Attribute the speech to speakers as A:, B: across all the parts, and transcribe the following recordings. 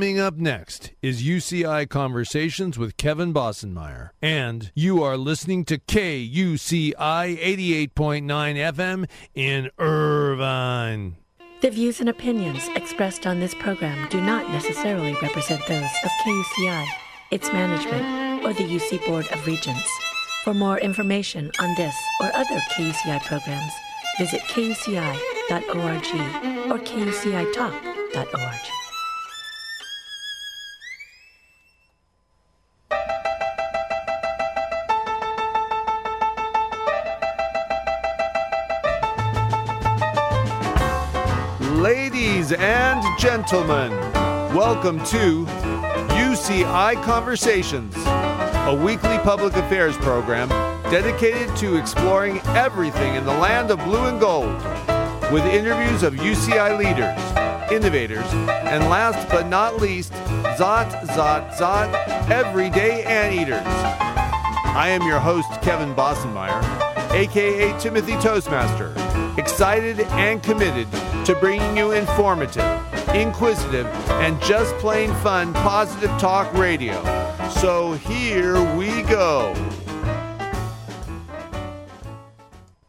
A: Coming up next is UCI Conversations with Kevin Bossenmeyer. And you are listening to KUCI 88.9 FM in Irvine.
B: The views and opinions expressed on this program do not necessarily represent those of KUCI, its management, or the UC Board of Regents. For more information on this or other KUCI programs, visit kuci.org or kucitalk.org.
A: And gentlemen, welcome to UCI Conversations, a weekly public affairs program dedicated to exploring everything in the land of blue and gold with interviews of UCI leaders, innovators, and last but not least, Zot, Zot, Zot, everyday anteaters. I am your host, Kevin Bossenmeyer, aka Timothy Toastmaster, excited and committed to bringing you informative, inquisitive, and just plain fun positive talk radio. So here we go.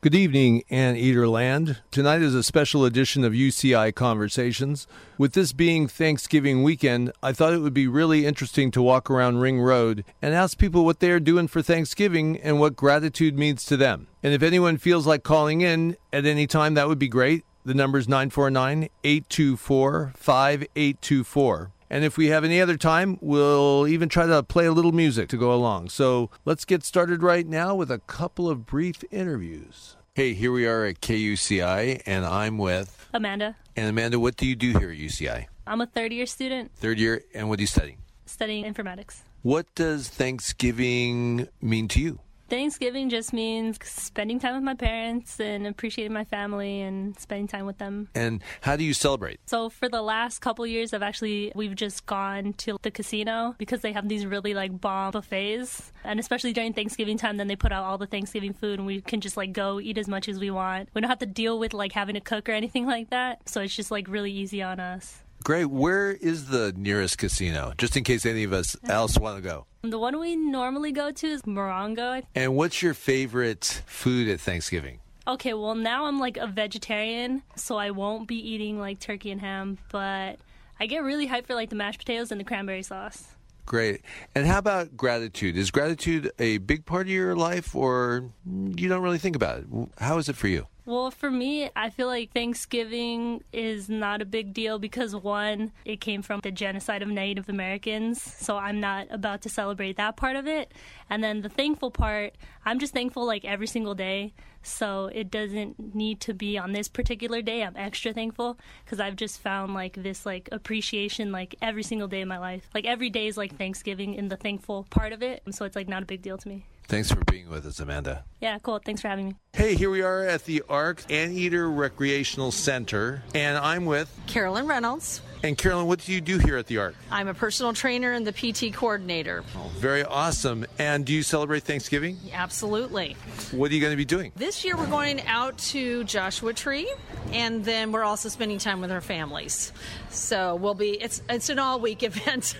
A: Good evening, Anteater Land. Tonight is a special edition of UCI Conversations. With this being Thanksgiving weekend, I thought it would be really interesting to walk around Ring Road and ask people what they are doing for Thanksgiving and what gratitude means to them. And if anyone feels like calling in at any time, that would be great. The number is 949 824 5824. And if we have any other time, we'll even try to play a little music to go along. So let's get started right now with a couple of brief interviews. Hey, here we are at KUCI, and I'm with
C: Amanda.
A: And Amanda, what do you do here at UCI?
C: I'm a third year student
A: Third year, and what are you studying?
C: studying informatics.
A: What does Thanksgiving mean to you?
C: Thanksgiving just means spending time with my parents and appreciating my family and spending time with them.
A: And how do you celebrate?
C: So for the last couple years, I've actually we've just gone to the casino because they have these really like bomb buffets, and especially during Thanksgiving time, then they put out all the Thanksgiving food, and we can just like go eat as much as we want. We don't have to deal with like having to cook or anything like that, so it's just like really easy on us.
A: Great. Where is the nearest casino? Just in case any of us else want to go.
C: The one we normally go to is Morongo.
A: And what's your favorite food at Thanksgiving?
C: Okay, well now I'm like a vegetarian, so I won't be eating like turkey and ham, but I get really hyped for like the mashed potatoes and the cranberry sauce.
A: Great. And how about gratitude? Is gratitude a big part of your life or you don't really think about it? How is it for you?
C: Well, for me, I feel like Thanksgiving is not a big deal because one, it came from the genocide of Native Americans, so I'm not about to celebrate that part of it. And then the thankful part, I'm just thankful like every single day. So it doesn't need to be on this particular day. I'm extra thankful because I've just found like this like appreciation like every single day of my life. Like every day is like Thanksgiving in the thankful part of it. So it's like not a big deal to me.
A: Thanks for being with us, Amanda.
C: Yeah, cool. Thanks for having me.
A: Hey, here we are at the ARC Anteater Recreational Center, and I'm with.
D: Carolyn Reynolds.
A: And Carolyn, what do you do here at the ARC?
D: I'm a personal trainer and the PT coordinator.
A: Oh, very awesome. And do you celebrate Thanksgiving?
D: Absolutely.
A: What are you going to be doing?
D: This year we're going out to Joshua Tree and then we're also spending time with our families. So we'll be it's it's an all week event.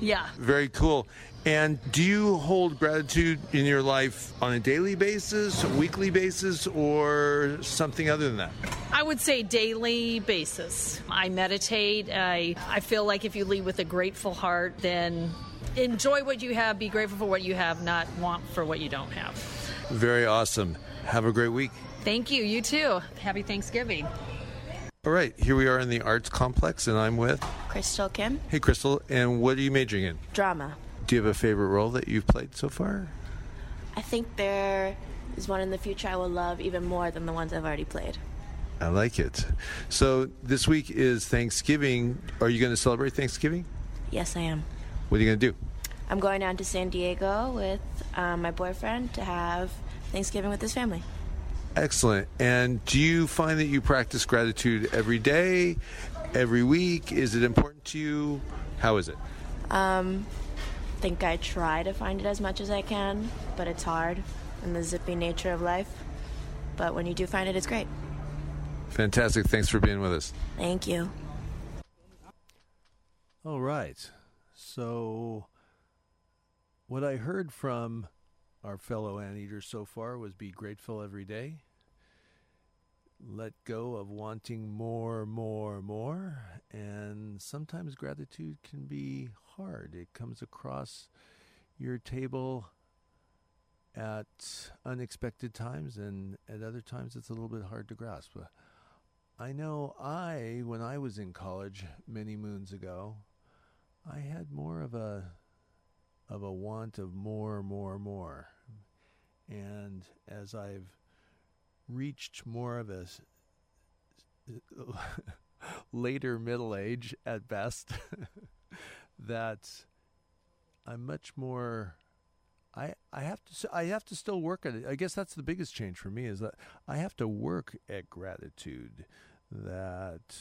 D: yeah.
A: Very cool. And do you hold gratitude in your life on a daily basis, a weekly basis, or something other than that?
D: I would say daily basis. I meditate. I I feel like if you lead with a grateful heart, then enjoy what you have, be grateful for what you have, not want for what you don't have.
A: Very awesome. Have a great week.
D: Thank you. You too. Happy Thanksgiving.
A: All right, here we are in the Arts Complex, and I'm with.
E: Crystal Kim,
A: Hey, Crystal, and what are you majoring in?
E: drama.
A: Do you have a favorite role that you've played so far?
E: I think there is one in the future I will love even more than the ones I've already played.
A: I like it. So this week is Thanksgiving. Are you going to celebrate Thanksgiving?
E: Yes, I am.
A: What are you going to do?
E: I'm going down to San Diego with um, my boyfriend to have Thanksgiving with his family.
A: Excellent. And do you find that you practice gratitude every day, every week? Is it important to you? How is it?
E: Um, think I try to find it as much as I can, but it's hard in the zippy nature of life. But when you do find it, it's great.
A: Fantastic. Thanks for being with us.
E: Thank you.
A: All right. So, what I heard from our fellow anteaters so far was be grateful every day, let go of wanting more, more, more, and sometimes gratitude can be It comes across your table at unexpected times, and at other times it's a little bit hard to grasp. I know I, when I was in college many moons ago, I had more of a of a want of more, more, more. And as I've reached more of a later middle age at best, that I'm much more. I I have to I have to still work at it. I guess that's the biggest change for me is that I have to work at gratitude. That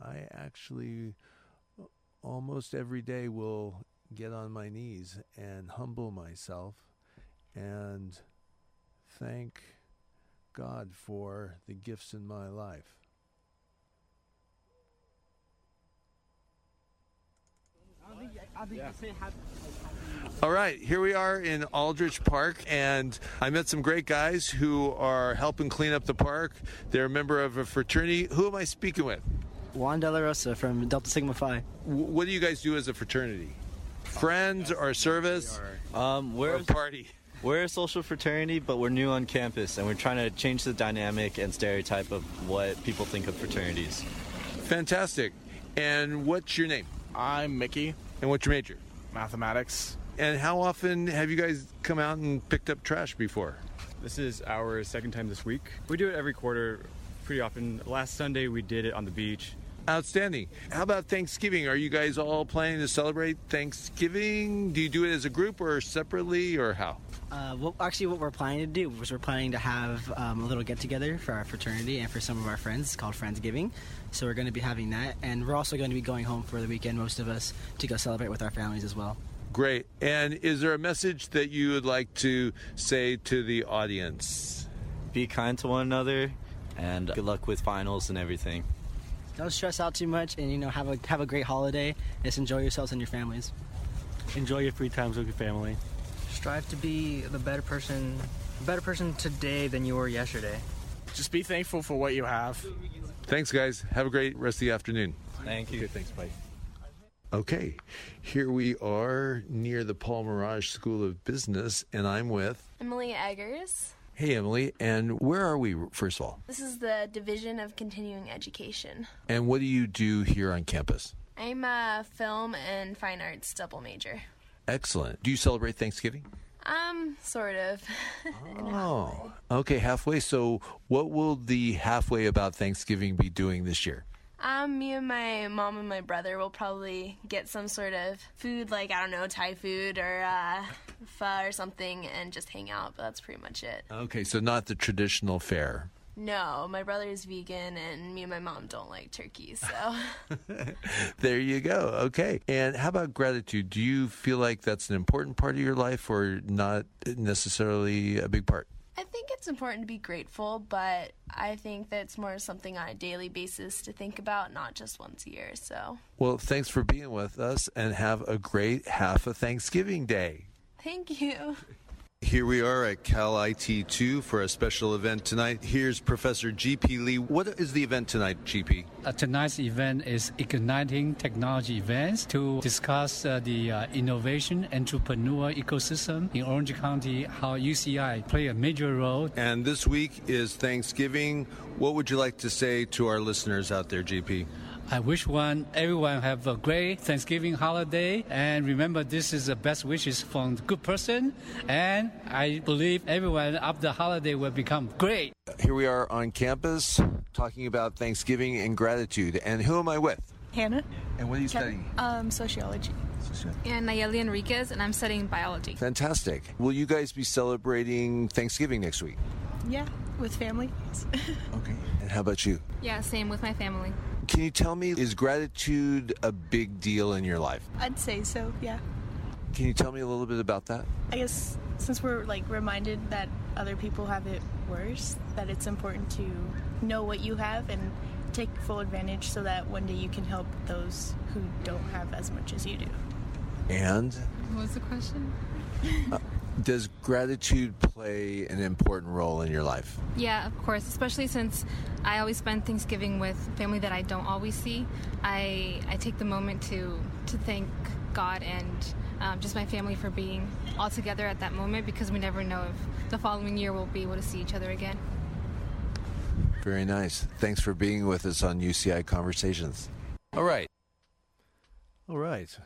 A: I actually uh, almost every day will get on my knees and humble myself and thank God for the gifts in my life. All right, here we are in Aldrich Park, and I met some great guys who are helping clean up the park. They're a member of a fraternity. Who am I speaking with?
F: Juan De La Rosa from Delta Sigma Phi.
A: What do you guys do as a fraternity? Friends or service?
G: Um, we're
A: or party?
G: We're a social fraternity, but we're new on campus, and we're trying to change the dynamic and stereotype of what people think of fraternities.
A: Fantastic. And what's your name?
H: I'm Mickey.
A: And what's your major?
H: Mathematics.
A: And how often have you guys come out and picked up trash before?
I: This is our second time this week. We do it every quarter pretty often. Last Sunday we did it on the beach.
A: Outstanding. How about Thanksgiving? Are you guys all planning to celebrate Thanksgiving? Do you do it as a group or separately or how?
F: Uh, well, actually, what we're planning to do was we're planning to have um, a little get together for our fraternity and for some of our friends it's called Friendsgiving. So we're going to be having that, and we're also going to be going home for the weekend, most of us, to go celebrate with our families as well.
A: Great. And is there a message that you would like to say to the audience?
G: Be kind to one another, and good luck with finals and everything.
F: Don't stress out too much, and you know have a have a great holiday. Just enjoy yourselves and your families.
J: Enjoy your free times with your family.
K: Strive to be the better person, better person today than you were yesterday.
H: Just be thankful for what you have.
A: Thanks, guys. Have a great rest of the afternoon.
G: Thank you.
A: Okay, thanks. Bye. Okay, here we are near the Paul Merage School of Business, and I'm with
L: Emily Eggers.
A: Hey, Emily, and where are we, first of all?
L: This is the Division of Continuing Education.
A: And what do you do here on campus?
L: I'm a film and fine arts double major.
A: Excellent. Do you celebrate Thanksgiving?
L: Um, sort of.
A: oh, okay, halfway. So, what will the halfway about Thanksgiving be doing this year?
L: Um, me and my mom and my brother will probably get some sort of food, like I don't know, Thai food or uh, pho or something, and just hang out. But that's pretty much it.
A: Okay, so not the traditional fare.
L: No, my brother is vegan, and me and my mom don't like turkey. So
A: there you go. Okay, and how about gratitude? Do you feel like that's an important part of your life, or not necessarily a big part?
L: I think it's important to be grateful, but I think that it's more something on a daily basis to think about, not just once a year. So,
A: well, thanks for being with us and have a great half of Thanksgiving Day.
L: Thank you.
A: Here we are at Calit2 for a special event tonight. Here's Professor GP Li. What is the event tonight, GP?
M: Uh, tonight's event is Igniting Technology Events to discuss uh, the uh, innovation entrepreneur ecosystem in Orange County, how UCI play a major role.
A: And this week is Thanksgiving. What would you like to say to our listeners out there, GP?
M: I wish one everyone have a great Thanksgiving holiday and remember this is the best wishes from the good person and I believe everyone after the holiday will become great.
A: Here we are on campus talking about Thanksgiving and gratitude. And who am I with?
N: Hannah.
A: And what are you studying?
N: Um, sociology. And Nayeli Enriquez, and I'm studying biology.
A: Fantastic. Will you guys be celebrating Thanksgiving next week?
N: Yeah, with family.
A: okay. And how about you?
N: Yeah, same with my family.
A: Can you tell me, is gratitude a big deal in your life?
N: I'd say so, yeah.
A: Can you tell me a little bit about that?
N: I guess since we're like reminded that other people have it worse, that it's important to know what you have and
O: take full advantage so that one day you can help those who don't have as much as you do.
A: And
N: What was the question?
A: uh, does gratitude play an important role in your life?
N: Yeah, of course. Especially since I always spend Thanksgiving with family that I don't always see. I I take the moment to to thank God and um, just my family for being all together at that moment because we never know if the following year we'll be able to see each other again.
A: Very nice. Thanks for being with us on UCI Conversations. All right. All right.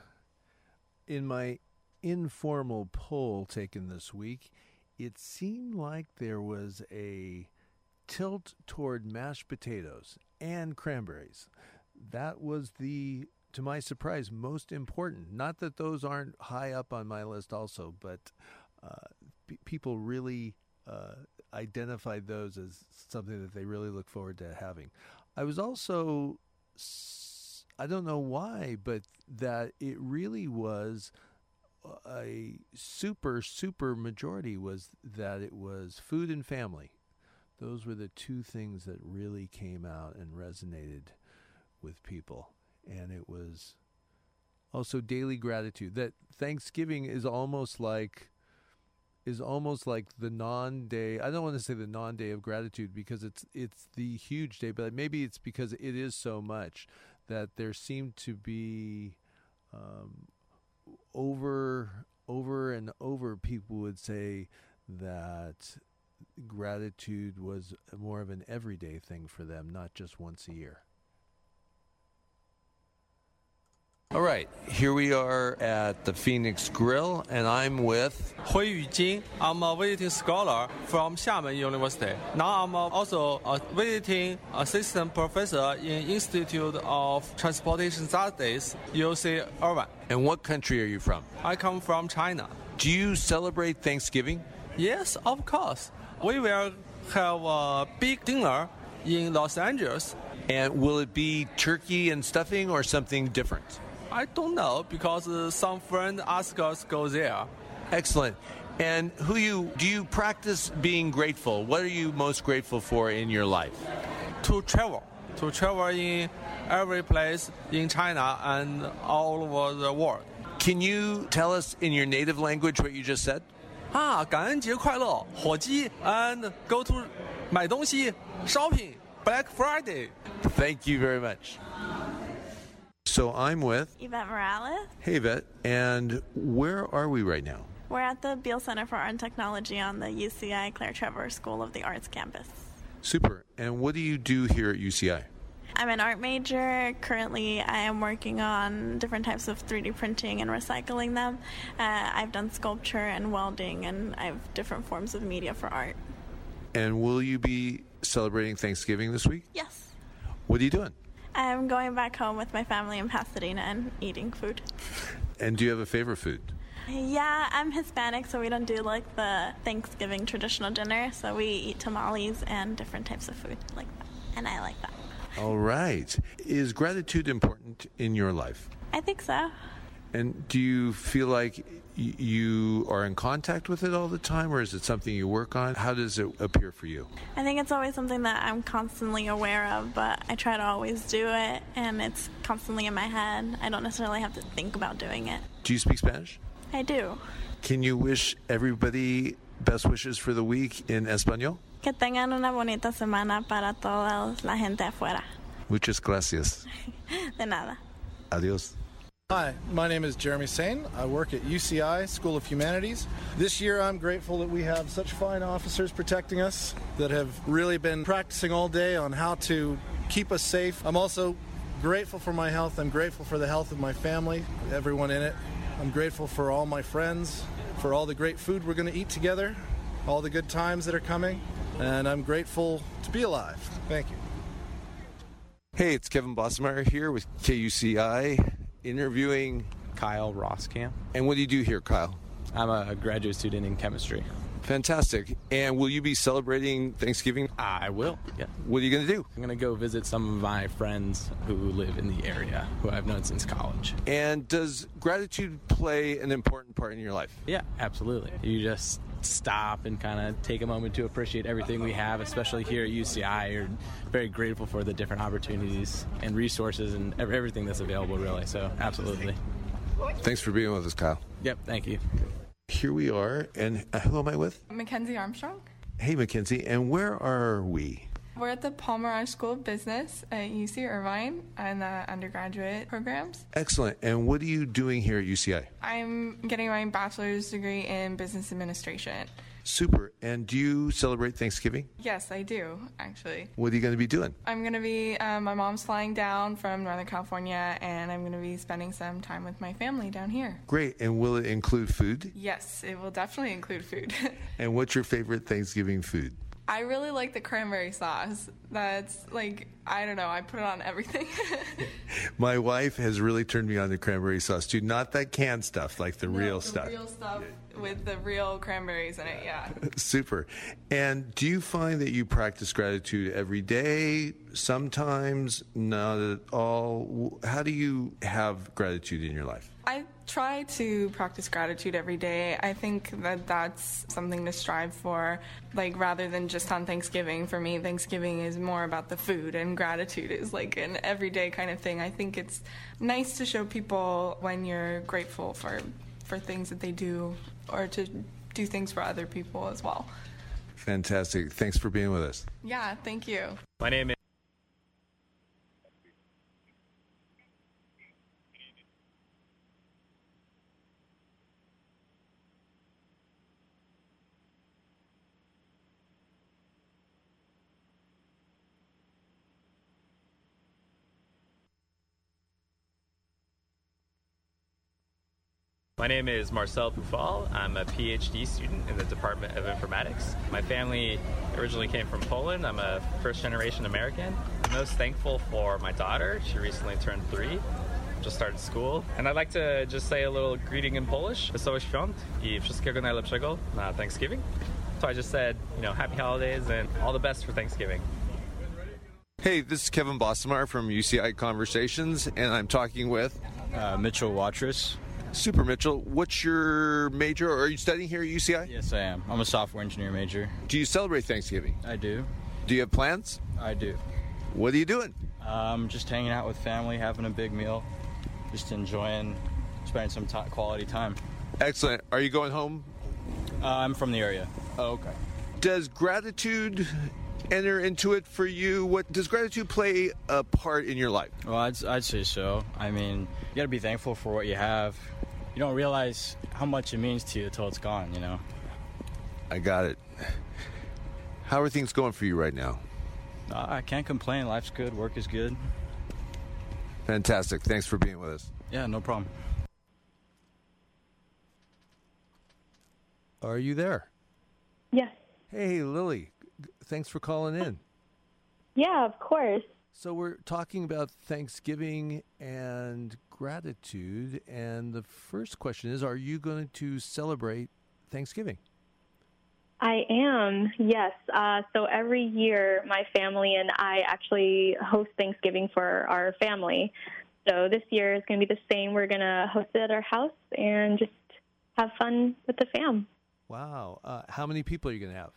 A: In my informal poll taken this week, it seemed like there was a tilt toward mashed potatoes and cranberries. That was the, to my surprise, most important. Not that those aren't high up on my list, also, but uh, p- people really uh, identified those as something that they really look forward to having. I was also, I don't know why, but that it really was a super, super majority was that it was food and family. Those were the two things that really came out and resonated with people. And it was also daily gratitude. That Thanksgiving is almost like is almost like the non-day. I don't want to say the non-day of gratitude because it's it's the huge day, but maybe it's because it is so much that there seemed to be um, over over and over people would say that gratitude was more of an everyday thing for them, not just once a year. All right, here we are at the Phoenix Grill, and I'm with
P: Hui Yujing. I'm a visiting scholar from Xiamen University. Now I'm also a visiting assistant professor in Institute of Transportation Studies, UC Irvine.
A: And what country are you from?
P: I come from China.
A: Do you celebrate Thanksgiving?
P: Yes, of course. We will have a big dinner in Los Angeles.
A: And will it be turkey and stuffing or something different?
P: I don't know because uh, some friend asked us to go there.
A: Excellent. And who you do you practice being grateful? What are you most grateful for in your life?
P: To travel, to travel in every place in China and all over the world.
A: Can you tell us in your native language what you just said?
P: 啊，感恩节快乐，火鸡，and go to 买东西，shopping Black Friday。
A: Thank you very much. So I'm with
Q: Yvette Morales.
A: Hey Yvette. and where are we right now?
Q: We're at the Beal Center for Art and Technology on the UCI Claire Trevor School of the Arts campus.
A: Super. And what do you do here at UCI?
Q: I'm an art major. Currently, I am working on different types of 3D printing and recycling them. Uh, I've done sculpture and welding, and I have different forms of media for art.
A: And will you be celebrating Thanksgiving this week?
Q: Yes.
A: What are you doing?
Q: I'm going back home with my family in Pasadena and eating food.
A: And do you have a favorite food?
Q: Yeah, I'm Hispanic, so we don't do like the Thanksgiving traditional dinner. So we eat tamales and different types of food like that. And I like that.
A: All right. Is gratitude important in your life?
Q: I think so.
A: And do you feel like you are in contact with it all the time, or is it something you work on? How does it appear for you?
Q: I think it's always something that I'm constantly aware of, but I try to always do it, and it's constantly in my head. I don't necessarily have to think about doing it.
A: Do you speak Spanish?
Q: I do.
A: Can you wish everybody best wishes for the week in Espanol?
Q: Que tengan una bonita semana para toda la gente afuera.
A: Muchas gracias.
Q: De nada.
A: Adios.
R: Hi, my name is Jeremy Sane. I work at UCI School of Humanities. This year, I'm grateful that we have such fine officers protecting us that have really been practicing all day on how to keep us safe. I'm also grateful for my health. I'm grateful for the health of my family, everyone in it. I'm grateful for all my friends, for all the great food we're going to eat together, all the good times that are coming, and I'm grateful to be alive. Thank you.
A: Hey, it's Kevin Bossenmeyer here with KUCI interviewing
S: Kyle Rosscamp.
A: And what do you do here, Kyle?
S: I'm a graduate student in chemistry.
A: Fantastic. And will you be celebrating Thanksgiving?
S: I will, yeah.
A: What are you going to do?
S: I'm going to go visit some of my friends who live in the area, who I've known since college.
A: And does gratitude play an important part in your life?
S: Yeah, absolutely. You just stop and kind of take a moment to appreciate everything we have, especially here at UCI. We're very grateful for the different opportunities and resources and everything that's available, really. So, absolutely.
A: Thanks for being with us, Kyle.
S: Yep, thank you.
A: Here we are, and uh, who am I with?
T: Mackenzie Armstrong.
A: Hey, Mackenzie, and where are we?
T: We're at the Paul Merage School of Business at UC Irvine in the undergraduate programs.
A: Excellent. And what are you doing here at UCI?
T: I'm getting my bachelor's degree in business administration.
A: Super. And do you celebrate Thanksgiving?
T: Yes, I do, actually.
A: What are you going to be doing?
T: I'm going to be, um, my mom's flying down from Northern California, and I'm going to be spending some time with my family down here.
A: Great. And will it include food?
T: Yes, it will definitely include food.
A: And what's your favorite Thanksgiving food?
T: I really like the cranberry sauce. That's like, I don't know, I put it on everything.
A: My wife has really turned me on to cranberry sauce too. Not that canned stuff, like the real
T: the
A: stuff.
T: real stuff with the real cranberries in it, yeah.
A: Super. And do you find that you practice gratitude every day? Sometimes, not at all. How do you have gratitude in your life?
T: I try to practice gratitude every day. I think that that's something to strive for, like rather than just on Thanksgiving. For me, Thanksgiving is more about the food, and gratitude is like an everyday kind of thing. I think it's nice to show people when you're grateful for for things that they do, or to do things for other people as well.
A: Fantastic. Thanks for being with us.
T: Yeah, thank you.
U: My name is. My name is Marcel Poufal. I'm a PhD student in the Department of Informatics. My family originally came from Poland. I'm a first generation American. I'm most thankful for my daughter. She recently turned three, just started school. And I'd like to just say a little greeting in Polish. Wesołych świąt i wszystkiego najlepszego na Thanksgiving. So I just said, you know, happy holidays and all the best for Thanksgiving.
A: Hey, this is Kevin Bossenmeyer from UCI Conversations, and I'm talking with
V: uh, Mitchell Watrous.
A: Super Mitchell. What's your major? Are you studying here at UCI?
V: Yes, I am. I'm a software engineer major.
A: Do you celebrate Thanksgiving?
V: I do.
A: Do you have plans?
V: I do.
A: What are you doing?
V: Um, just hanging out with family, having a big meal, just enjoying spending some t- quality time.
A: Excellent. Are you going home?
V: Uh, I'm from the area.
A: Oh, okay. Does gratitude enter into it for you? What does gratitude play a part in your life?
V: Well, I'd, I'd say so. I mean, you got to be thankful for what you have. You don't realize how much it means to you until it's gone, you know?
A: I got it. How are things going for you right now?
V: Uh, I can't complain. Life's good. Work is good.
A: Fantastic. Thanks for being with us.
V: Yeah, no problem.
A: Are you there?
W: Yes.
A: Hey, Lily. Thanks for calling in.
W: Yeah, of course.
A: So we're talking about Thanksgiving and gratitude, and the first question is: Are you going to celebrate Thanksgiving?
W: I am, yes. Uh, so every year, my family and I actually host Thanksgiving for our family. So this year is going to be the same. We're going to host it at our house and just have fun with the fam.
A: Wow. Uh, how many people are you going to have?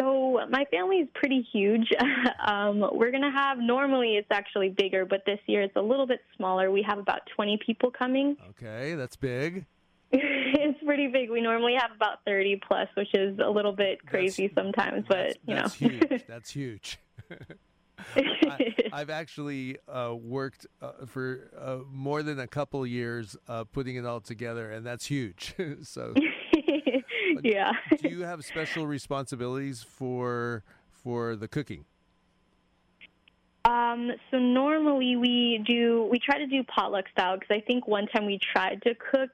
W: So my family is pretty huge. um, we're going to have, normally it's actually bigger, but this year it's a little bit smaller. We have about 20 people coming.
A: Okay, that's big.
W: it's pretty big. We normally have about 30 plus, which is a little bit crazy sometimes, but you know.
A: That's huge. That's huge. I, I've actually uh, worked uh, for uh, more than a couple years uh, putting it all together, and that's huge. so,
W: yeah.
A: do you have special responsibilities for for the cooking?
W: Um, so normally we do we try to do potluck style because I think one time we tried to cook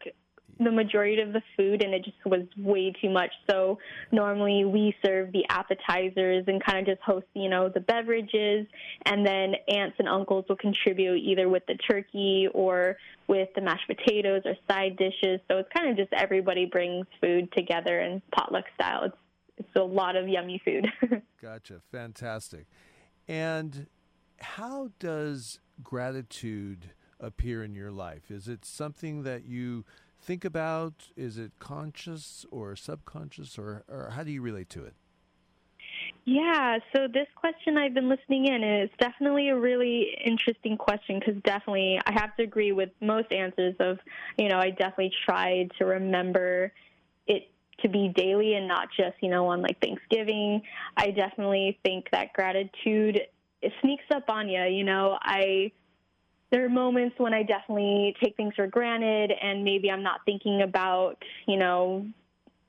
W: the majority of the food and it just was way too much. So normally we serve the appetizers and kind of just host, you know, the beverages and then aunts and uncles will contribute either with the turkey or with the mashed potatoes or side dishes. So it's kind of just everybody brings food together in potluck style. It's it's a lot of yummy food.
A: Gotcha. Fantastic. And how does gratitude appear in your life? Is it something that you think about? Is it conscious or subconscious, or, or how do you relate to it?
W: Yeah, so this question I've been listening in is definitely a really interesting question because definitely I have to agree with most answers of, you know, I definitely tried to remember it to be daily and not just, you know, on like Thanksgiving. I definitely think that gratitude it sneaks up on you, you know. I there are moments when I definitely take things for granted and maybe I'm not thinking about, you know,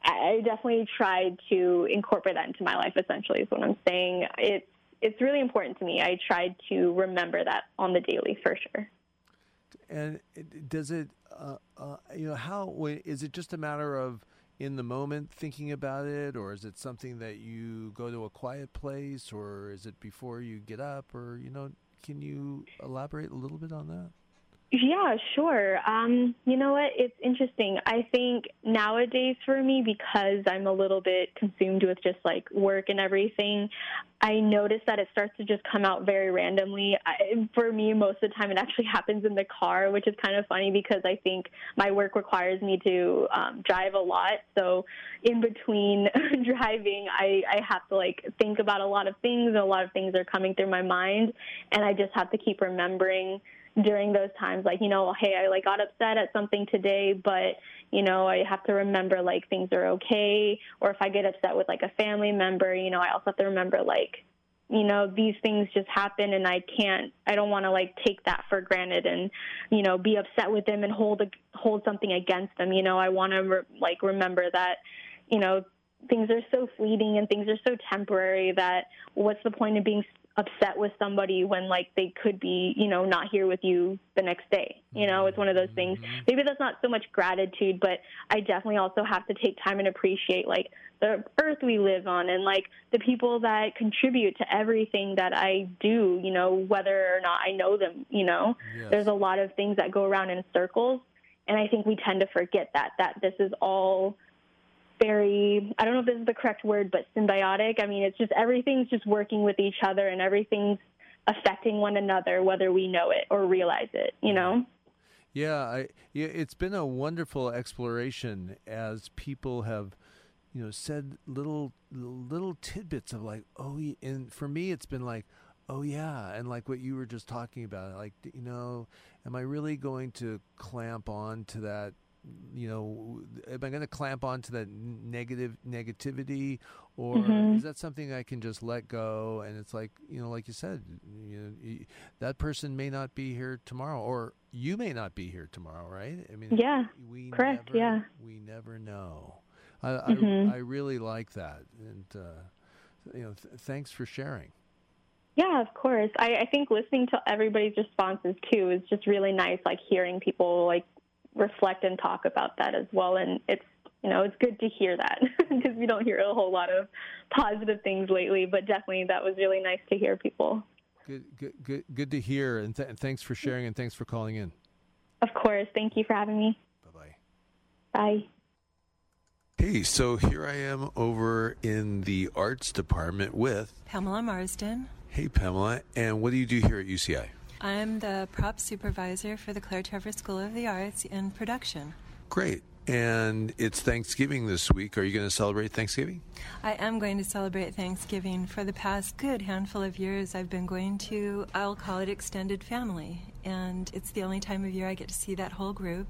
W: I definitely tried to incorporate that into my life. Essentially, is what I'm saying. It's it's really important to me. I tried to remember that on the daily for sure.
A: And does it, uh, uh, you know, how is it just a matter of in the moment thinking about it, or is it something that you go to a quiet place, or is it before you get up, or you know, can you elaborate a little bit on that?
W: Yeah, sure. Um, you know what? It's interesting. I think nowadays for me, because I'm a little bit consumed with just like work and everything, I notice that it starts to just come out very randomly. I, for me, most of the time, it actually happens in the car, which is kind of funny because I think my work requires me to um, drive a lot. So in between driving, I, I have to like think about a lot of things, and a lot of things are coming through my mind, and I just have to keep remembering during those times like you know hey i like got upset at something today but you know i have to remember like things are okay. Or if i get upset with like a family member you know i also have to remember like you know these things just happen and i can't i don't want to like take that for granted and you know be upset with them and hold a, hold something against them. You know i want to re- like remember that you know things are so fleeting and things are so temporary that what's the point of being upset with somebody when like they could be you know not here with you the next day. You know it's one of those things. Mm-hmm. Maybe that's not so much gratitude but i definitely also have to take time and appreciate like the earth we live on and like the people that contribute to everything that i do you know whether or not i know them you know?
X: Yes.
W: there's a lot of things that go around in circles and i think we tend to forget that that this is all very I don't know if this is the correct word, but symbiotic. I mean, it's just everything's just working with each other and everything's affecting one another, whether we know it or realize it. You know?
A: Yeah, I, it's been a wonderful exploration as people have, you know, said little little tidbits of like, oh, and for me, it's been like, oh yeah, and like what you were just talking about, like, you know, am I really going to clamp on to that? You know, am I going to clamp on to that negative negativity, or
W: Mhm.
A: is that something I can just let go? And it's like, you know, like you said, you know, that person may not be here tomorrow, or you may not be here tomorrow, right? I mean,
W: Yeah,
A: we
W: correct,
A: never-
W: yeah.
A: we never know. I I,
W: Mhm.
A: I really like that, and uh, you know, th- thanks for sharing.
W: Yeah, of course. I, I think listening to everybody's responses too is just really nice. Like hearing people like reflect and talk about that as well, and it's you know it's good to hear that because we don't hear a whole lot of positive things lately. But definitely, that was really nice to hear people.
A: Good, good, good, good to hear, and, th- and thanks for sharing, and thanks for calling in.
W: Of course. Thank you for having me.
A: Bye-bye.
W: Bye.
A: Hey, so here I am over in the arts department with
X: Pamela Marsden.
A: Hey Pamela, and what do you do here at UCI?
X: I'm the prop supervisor for the Claire Trevor School of the Arts in production.
A: Great. And it's Thanksgiving this week. Are you going to celebrate Thanksgiving?
X: I am going to celebrate Thanksgiving. For the past good handful of years, I've been going to, I'll call it extended family. And it's the only time of year I get to see that whole group.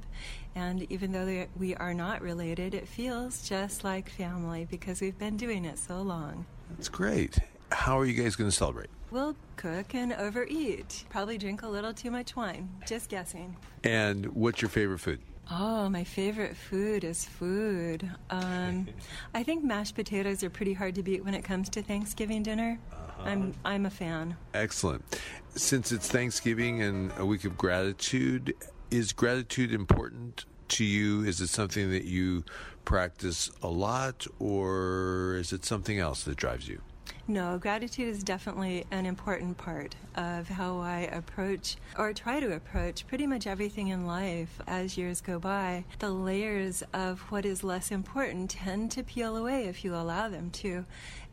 X: And even though they- we are not related, it feels just like family because we've been doing it so long.
A: That's great. How are you guys going to celebrate?
X: We'll cook and overeat. Probably drink a little too much wine. Just guessing.
A: And what's your favorite food?
X: Oh, my favorite food is food. Um, I think mashed potatoes are pretty hard to beat when it comes to Thanksgiving dinner. I'm I'm a fan.
A: Excellent. Since it's Thanksgiving and a week of gratitude, is gratitude important to you? Is it something that you practice a lot, or is it something else that drives you?
X: No, gratitude is definitely an important part of how I approach or try to approach pretty much everything in life as years go by. The layers of what is less important tend to peel away if you allow them to.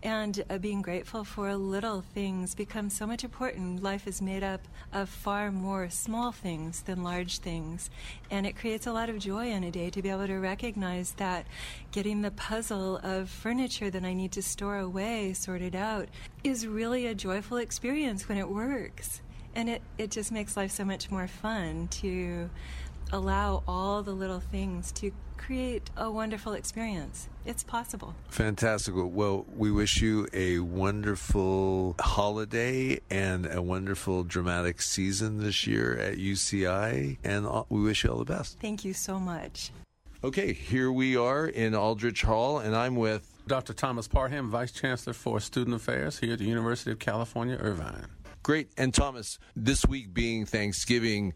X: And uh, being grateful for little things becomes so much important. Life is made up of far more small things than large things. And it creates a lot of joy in a day to be able to recognize that getting the puzzle of furniture that I need to store away sorted out is really a joyful experience when it works. And it, it just makes life so much more fun to allow all the little things to create a wonderful experience. It's possible.
A: Fantastic. Well, we wish you a wonderful holiday and a wonderful dramatic season this year at UCI, and we wish you all the best.
X: Thank you so much.
A: Okay, here we are in Aldrich Hall, and I'm with
Y: Dr. Thomas Parham, Vice Chancellor for Student Affairs here at the University of California, Irvine.
A: Great. And Thomas, this week being Thanksgiving,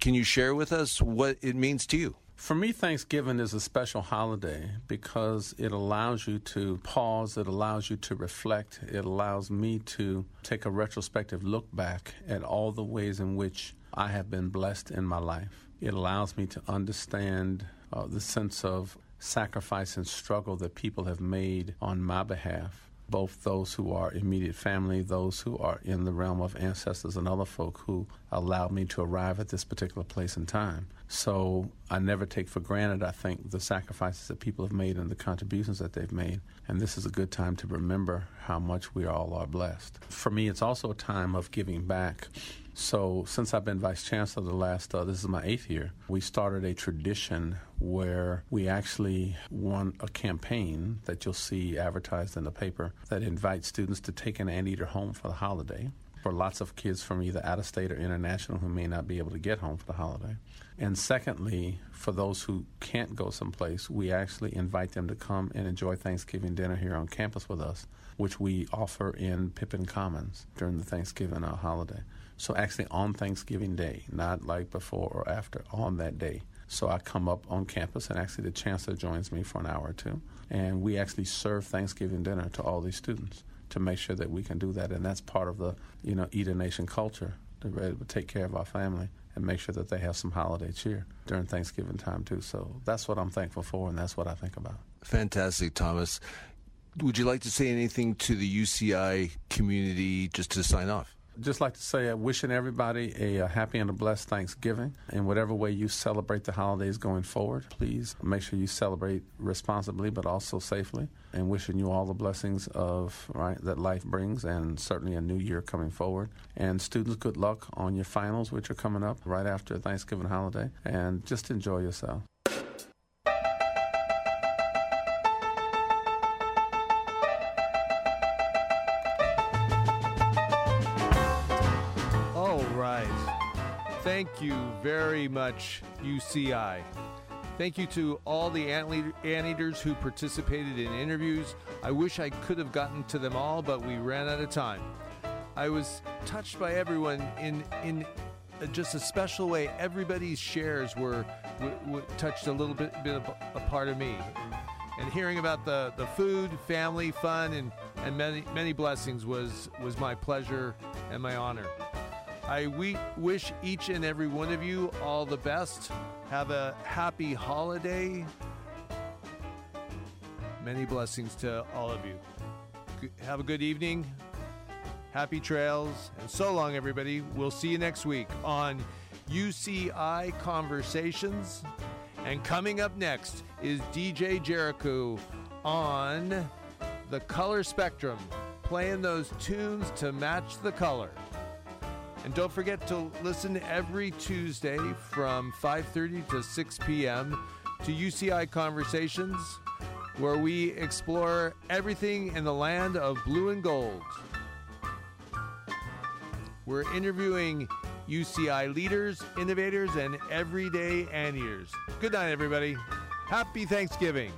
A: can you share with us what it means to you?
Y: For me, Thanksgiving is a special holiday because it allows you to pause, it allows you to reflect, it allows me to take a retrospective look back at all the ways in which I have been blessed in my life. It allows me to understand uh, the sense of sacrifice and struggle that people have made on my behalf both those who are immediate family, those who are in the realm of ancestors and other folk who allowed me to arrive at this particular place and time. So I never take for granted, I think, the sacrifices that people have made and the contributions that they've made. And this is a good time to remember how much we all are blessed. For me, it's also a time of giving back. So, since I've been vice chancellor the last, uh, this is my eighth year, we started a tradition where we actually won a campaign that you'll see advertised in the paper that invites students to take an anteater home for the holiday for lots of kids from either out of state or international who may not be able to get home for the holiday. And secondly, for those who can't go someplace, we actually invite them to come and enjoy Thanksgiving dinner here on campus with us, which we offer in Pippin Commons during the Thanksgiving uh, holiday. So actually on Thanksgiving Day, not like before or after, on that day. So I come up on campus, and actually the chancellor joins me for an hour or two, and we actually serve Thanksgiving dinner to all these students to make sure that we can do that, and that's part of the you know Eat a Nation culture to take care of our family and make sure that they have some holiday cheer during Thanksgiving time too. So that's what I'm thankful for, and that's what I think about.
A: Fantastic, Thomas. Would you like to say anything to the UCI community just to sign off?
Y: Just like to say, uh, wishing everybody a, a, happy and a blessed Thanksgiving. In whatever way you celebrate the holidays going forward, please make sure you celebrate responsibly but also safely. And wishing you all the blessings of right that life brings, and certainly a new year coming forward. And students, good luck on your finals, which are coming up right after Thanksgiving holiday. And just enjoy yourself.
A: Very much, UCI. Thank you to all the anteaters who participated in interviews. I wish I could have gotten to them all, but we ran out of time. I was touched by everyone in in just a special way. Everybody's shares were, were, were touched a little bit, bit of a part of me. And hearing about the, the food, family, fun, and, and many many blessings was was my pleasure and my honor. I we wish each and every one of you all the best. Have a happy holiday. Many blessings to all of you. Have a good evening. Happy trails. And so long, everybody. We'll see you next week on UCI Conversations. And coming up next is DJ Jericho on the color spectrum, playing those tunes to match the color. And don't forget to listen every Tuesday from 5:30 to 6 p.m. to UCI Conversations, where we explore everything in the land of blue and gold. We're interviewing UCI leaders, innovators, and everyday anteaters. Good night, everybody. Happy Thanksgiving.